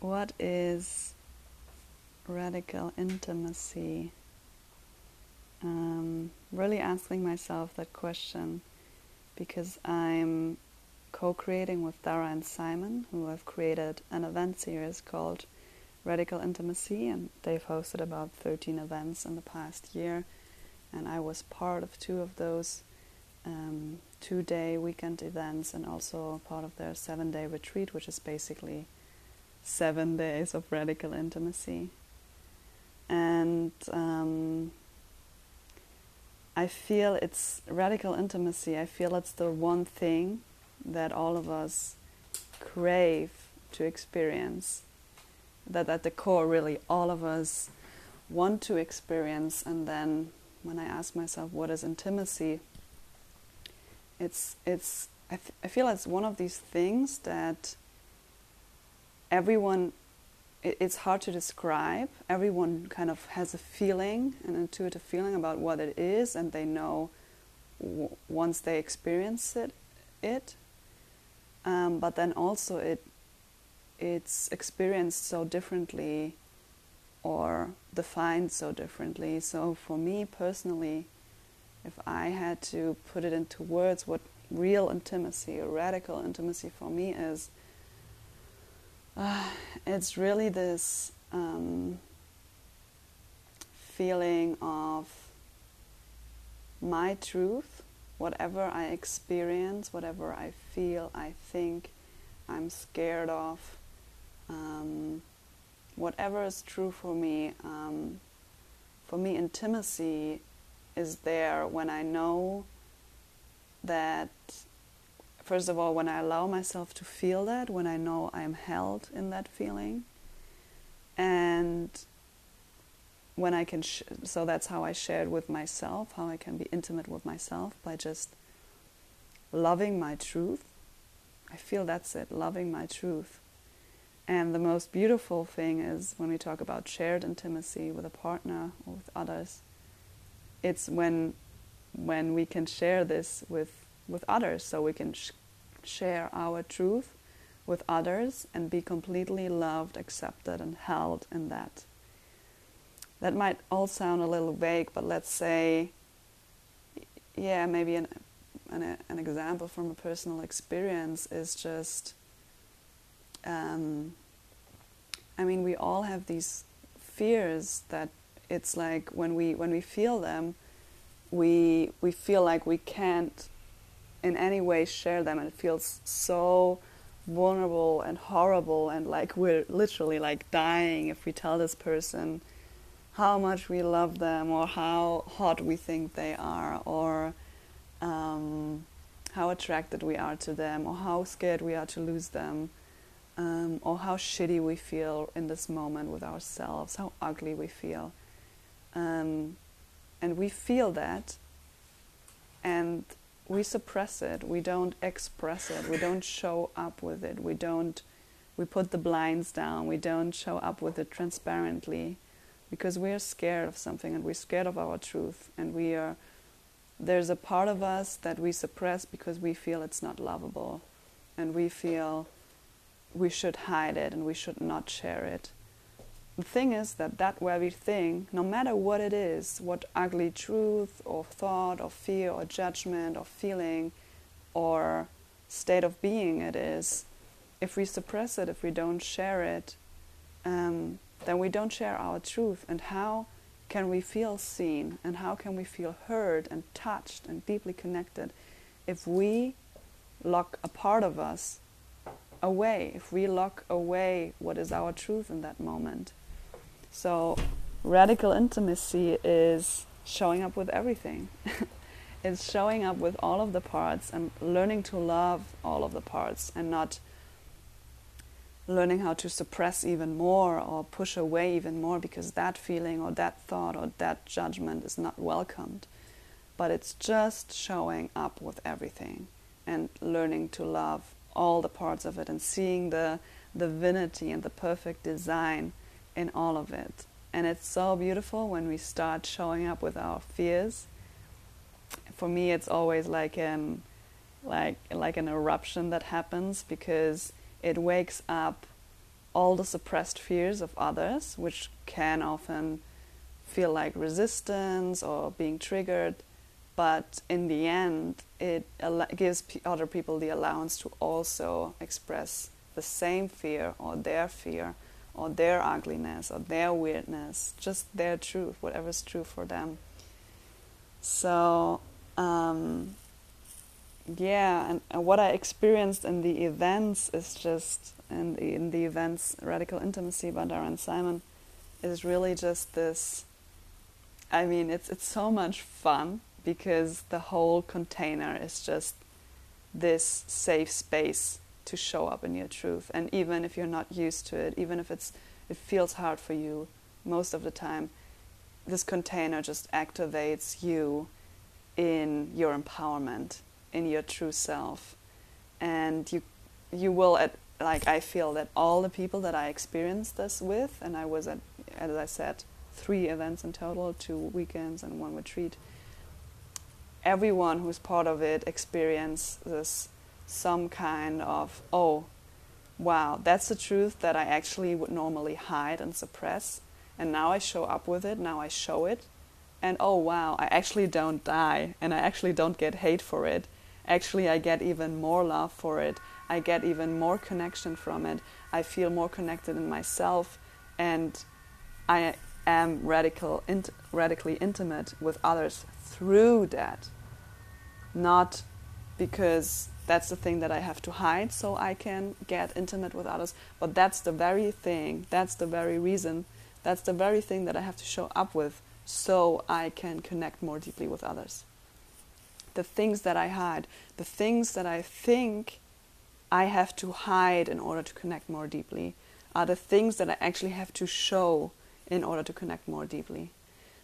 what is radical intimacy? Um, really asking myself that question because I'm co creating with Dara and Simon, who have created an event series called Radical Intimacy, and they've hosted about 13 events in the past year. And I was part of two of those um, two day weekend events and also part of their seven day retreat, which is basically seven days of radical intimacy. And um, I feel it's radical intimacy. I feel it's the one thing that all of us crave to experience. That at the core, really, all of us want to experience. And then when I ask myself, what is intimacy? It's, it's, I, f- I feel it's one of these things that everyone it's hard to describe. Everyone kind of has a feeling, an intuitive feeling about what it is, and they know w- once they experience it. It, um, but then also it it's experienced so differently, or defined so differently. So for me personally, if I had to put it into words, what real intimacy, or radical intimacy for me is uh, it's really this um, feeling of my truth, whatever I experience, whatever I feel, I think, I'm scared of, um, whatever is true for me. Um, for me, intimacy is there when I know that first of all, when I allow myself to feel that, when I know I am held in that feeling, and when I can, sh- so that's how I shared with myself, how I can be intimate with myself by just loving my truth. I feel that's it, loving my truth. And the most beautiful thing is when we talk about shared intimacy with a partner or with others, it's when when we can share this with with others so we can sh- share our truth with others and be completely loved, accepted, and held in that. That might all sound a little vague, but let's say, yeah, maybe an, an, an example from a personal experience is just, um, I mean, we all have these fears that it's like when we when we feel them, we we feel like we can't in any way share them and it feels so vulnerable and horrible and like we're literally like dying if we tell this person how much we love them or how hot we think they are or um, how attracted we are to them or how scared we are to lose them um, or how shitty we feel in this moment with ourselves how ugly we feel. Um, and we feel that and we suppress it we don't express it we don't show up with it we don't we put the blinds down we don't show up with it transparently because we are scared of something and we're scared of our truth and we are there's a part of us that we suppress because we feel it's not lovable and we feel we should hide it and we should not share it the thing is that that very thing, no matter what it is, what ugly truth or thought or fear or judgment or feeling or state of being it is, if we suppress it, if we don't share it, um, then we don't share our truth. And how can we feel seen and how can we feel heard and touched and deeply connected if we lock a part of us away, if we lock away what is our truth in that moment? So, radical intimacy is showing up with everything. it's showing up with all of the parts and learning to love all of the parts and not learning how to suppress even more or push away even more because that feeling or that thought or that judgment is not welcomed. But it's just showing up with everything and learning to love all the parts of it and seeing the divinity and the perfect design in all of it. And it's so beautiful when we start showing up with our fears. For me, it's always like an like like an eruption that happens because it wakes up all the suppressed fears of others, which can often feel like resistance or being triggered. But in the end, it gives other people the allowance to also express the same fear or their fear or their ugliness or their weirdness, just their truth, whatever's true for them. So, um, yeah, and, and, what I experienced in the events is just, in the, in the events, Radical Intimacy by Dara and Simon, is really just this. I mean, it's it's so much fun because the whole container is just this safe space to show up in your truth. And even if you're not used to it, even if it's it feels hard for you most of the time, this container just activates you in your empowerment, in your true self. And you you will at like I feel that all the people that I experienced this with and I was at as I said, three events in total, two weekends and one retreat. Everyone who's part of it experiences some kind of, oh, wow, that's the truth that I actually would normally hide and suppress. And now I show up with it, now I show it. And oh, wow, I actually don't die and I actually don't get hate for it. Actually, I get even more love for it. I get even more connection from it. I feel more connected in myself and I am radical, int- radically intimate with others through that. Not because that's the thing that I have to hide so I can get intimate with others. But that's the very thing, that's the very reason, that's the very thing that I have to show up with so I can connect more deeply with others. The things that I hide, the things that I think I have to hide in order to connect more deeply, are the things that I actually have to show in order to connect more deeply.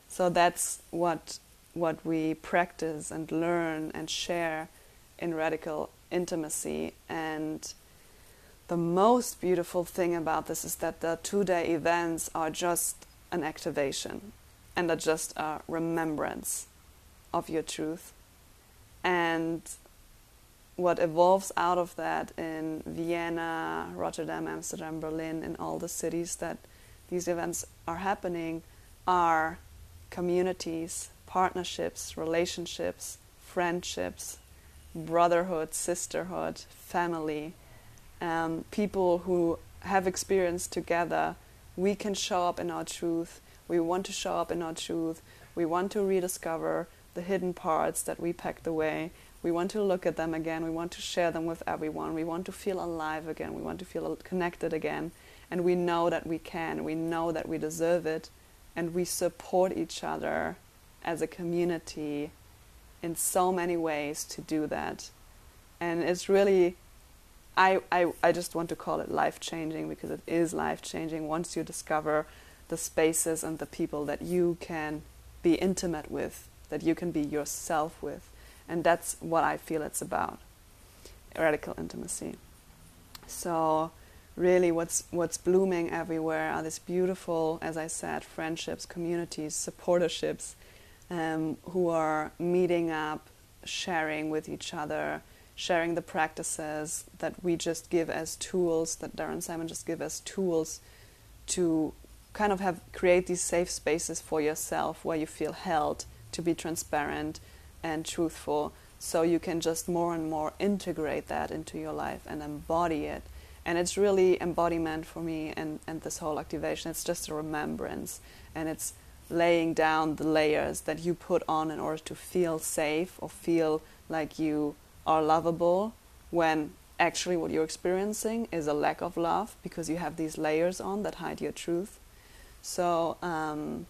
So that's what what we practice and learn and share in radical intimacy. And the most beautiful thing about this is that the two day events are just an activation and are just a remembrance of your truth. And what evolves out of that in Vienna, Rotterdam, Amsterdam, Berlin, in all the cities that these events are happening are communities, partnerships, relationships, friendships, brotherhood, sisterhood, family, um, people who have experience together. We can show up in our truth. We want to show up in our truth. We want to rediscover the hidden parts that we packed away. We want to look at them again. We want to share them with everyone. We want to feel alive again. We want to feel connected again. And we know that we can. We know that we deserve it. And we support each other as a community in so many ways to do that. And it's really, I, I, I just want to call it life changing because it is life changing once you discover the spaces and the people that you can be intimate with, that you can be yourself with. And that's what I feel it's about radical intimacy. So, really, what's, what's blooming everywhere are these beautiful, as I said, friendships, communities, supporterships um, who are meeting up, sharing with each other, sharing the practices that we just give as tools, that Dara and Simon just give as tools to kind of have create these safe spaces for yourself where you feel held to be transparent and truthful. So you can just more and more integrate that into your life and embody it. And it's really embodiment for me and, and this whole activation. It's just a remembrance. And it's laying down the layers that you put on in order to feel safe or feel like you are lovable when actually what you're experiencing is a lack of love because you have these layers on that hide your truth. So um,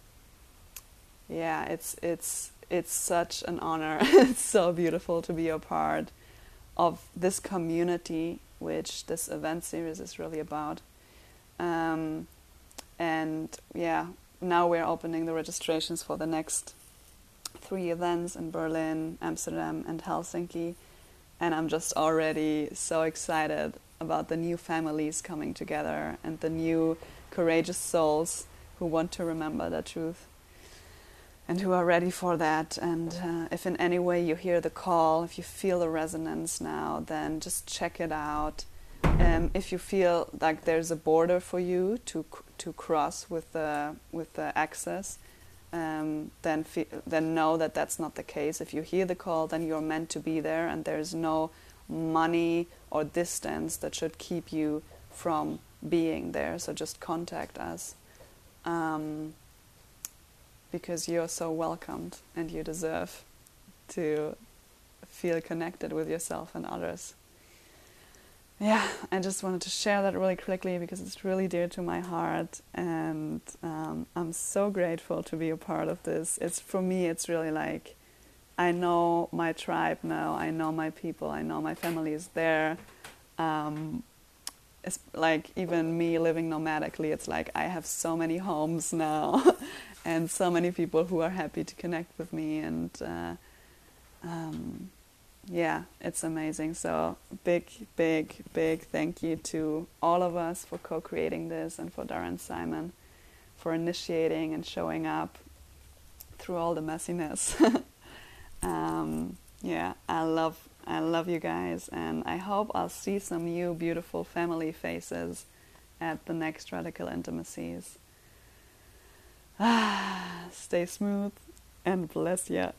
yeah it's it's it's such an honor. It's so beautiful to be a part of this community which this event series is really about. Um, and yeah now we're opening the registrations for the next three events in Berlin, Amsterdam, and Helsinki. And I'm just already so excited about the new families coming together and the new courageous souls who want to remember the truth and who are ready for that. And uh, if in any way you hear the call, if you feel the resonance now, then just check it out um, if you feel like there's a border for you to to cross with the with the access, um, then then know that that's not the case. If you hear the call, then you're meant to be there, and there's no money or distance that should keep you from being there. So just contact us. Um, because you're so welcomed and you deserve to feel connected with yourself and others. Yeah, I just wanted to share that really quickly because it's really dear to my heart, and um, I'm so grateful to be a part of this. It's for me, it's really like I know my tribe now, I know my people, I know my family is there. Um, it's like even me living nomadically, it's like I have so many homes now, and so many people who are happy to connect with me and uh, um, yeah it's amazing. So big big big thank you to all of us for co-creating this and for Dara and Simon for initiating and showing up through all the messiness. Um, yeah I love I love you guys and I hope I'll see some new beautiful family faces at the next radical intimacies. Stay smooth and bless ya.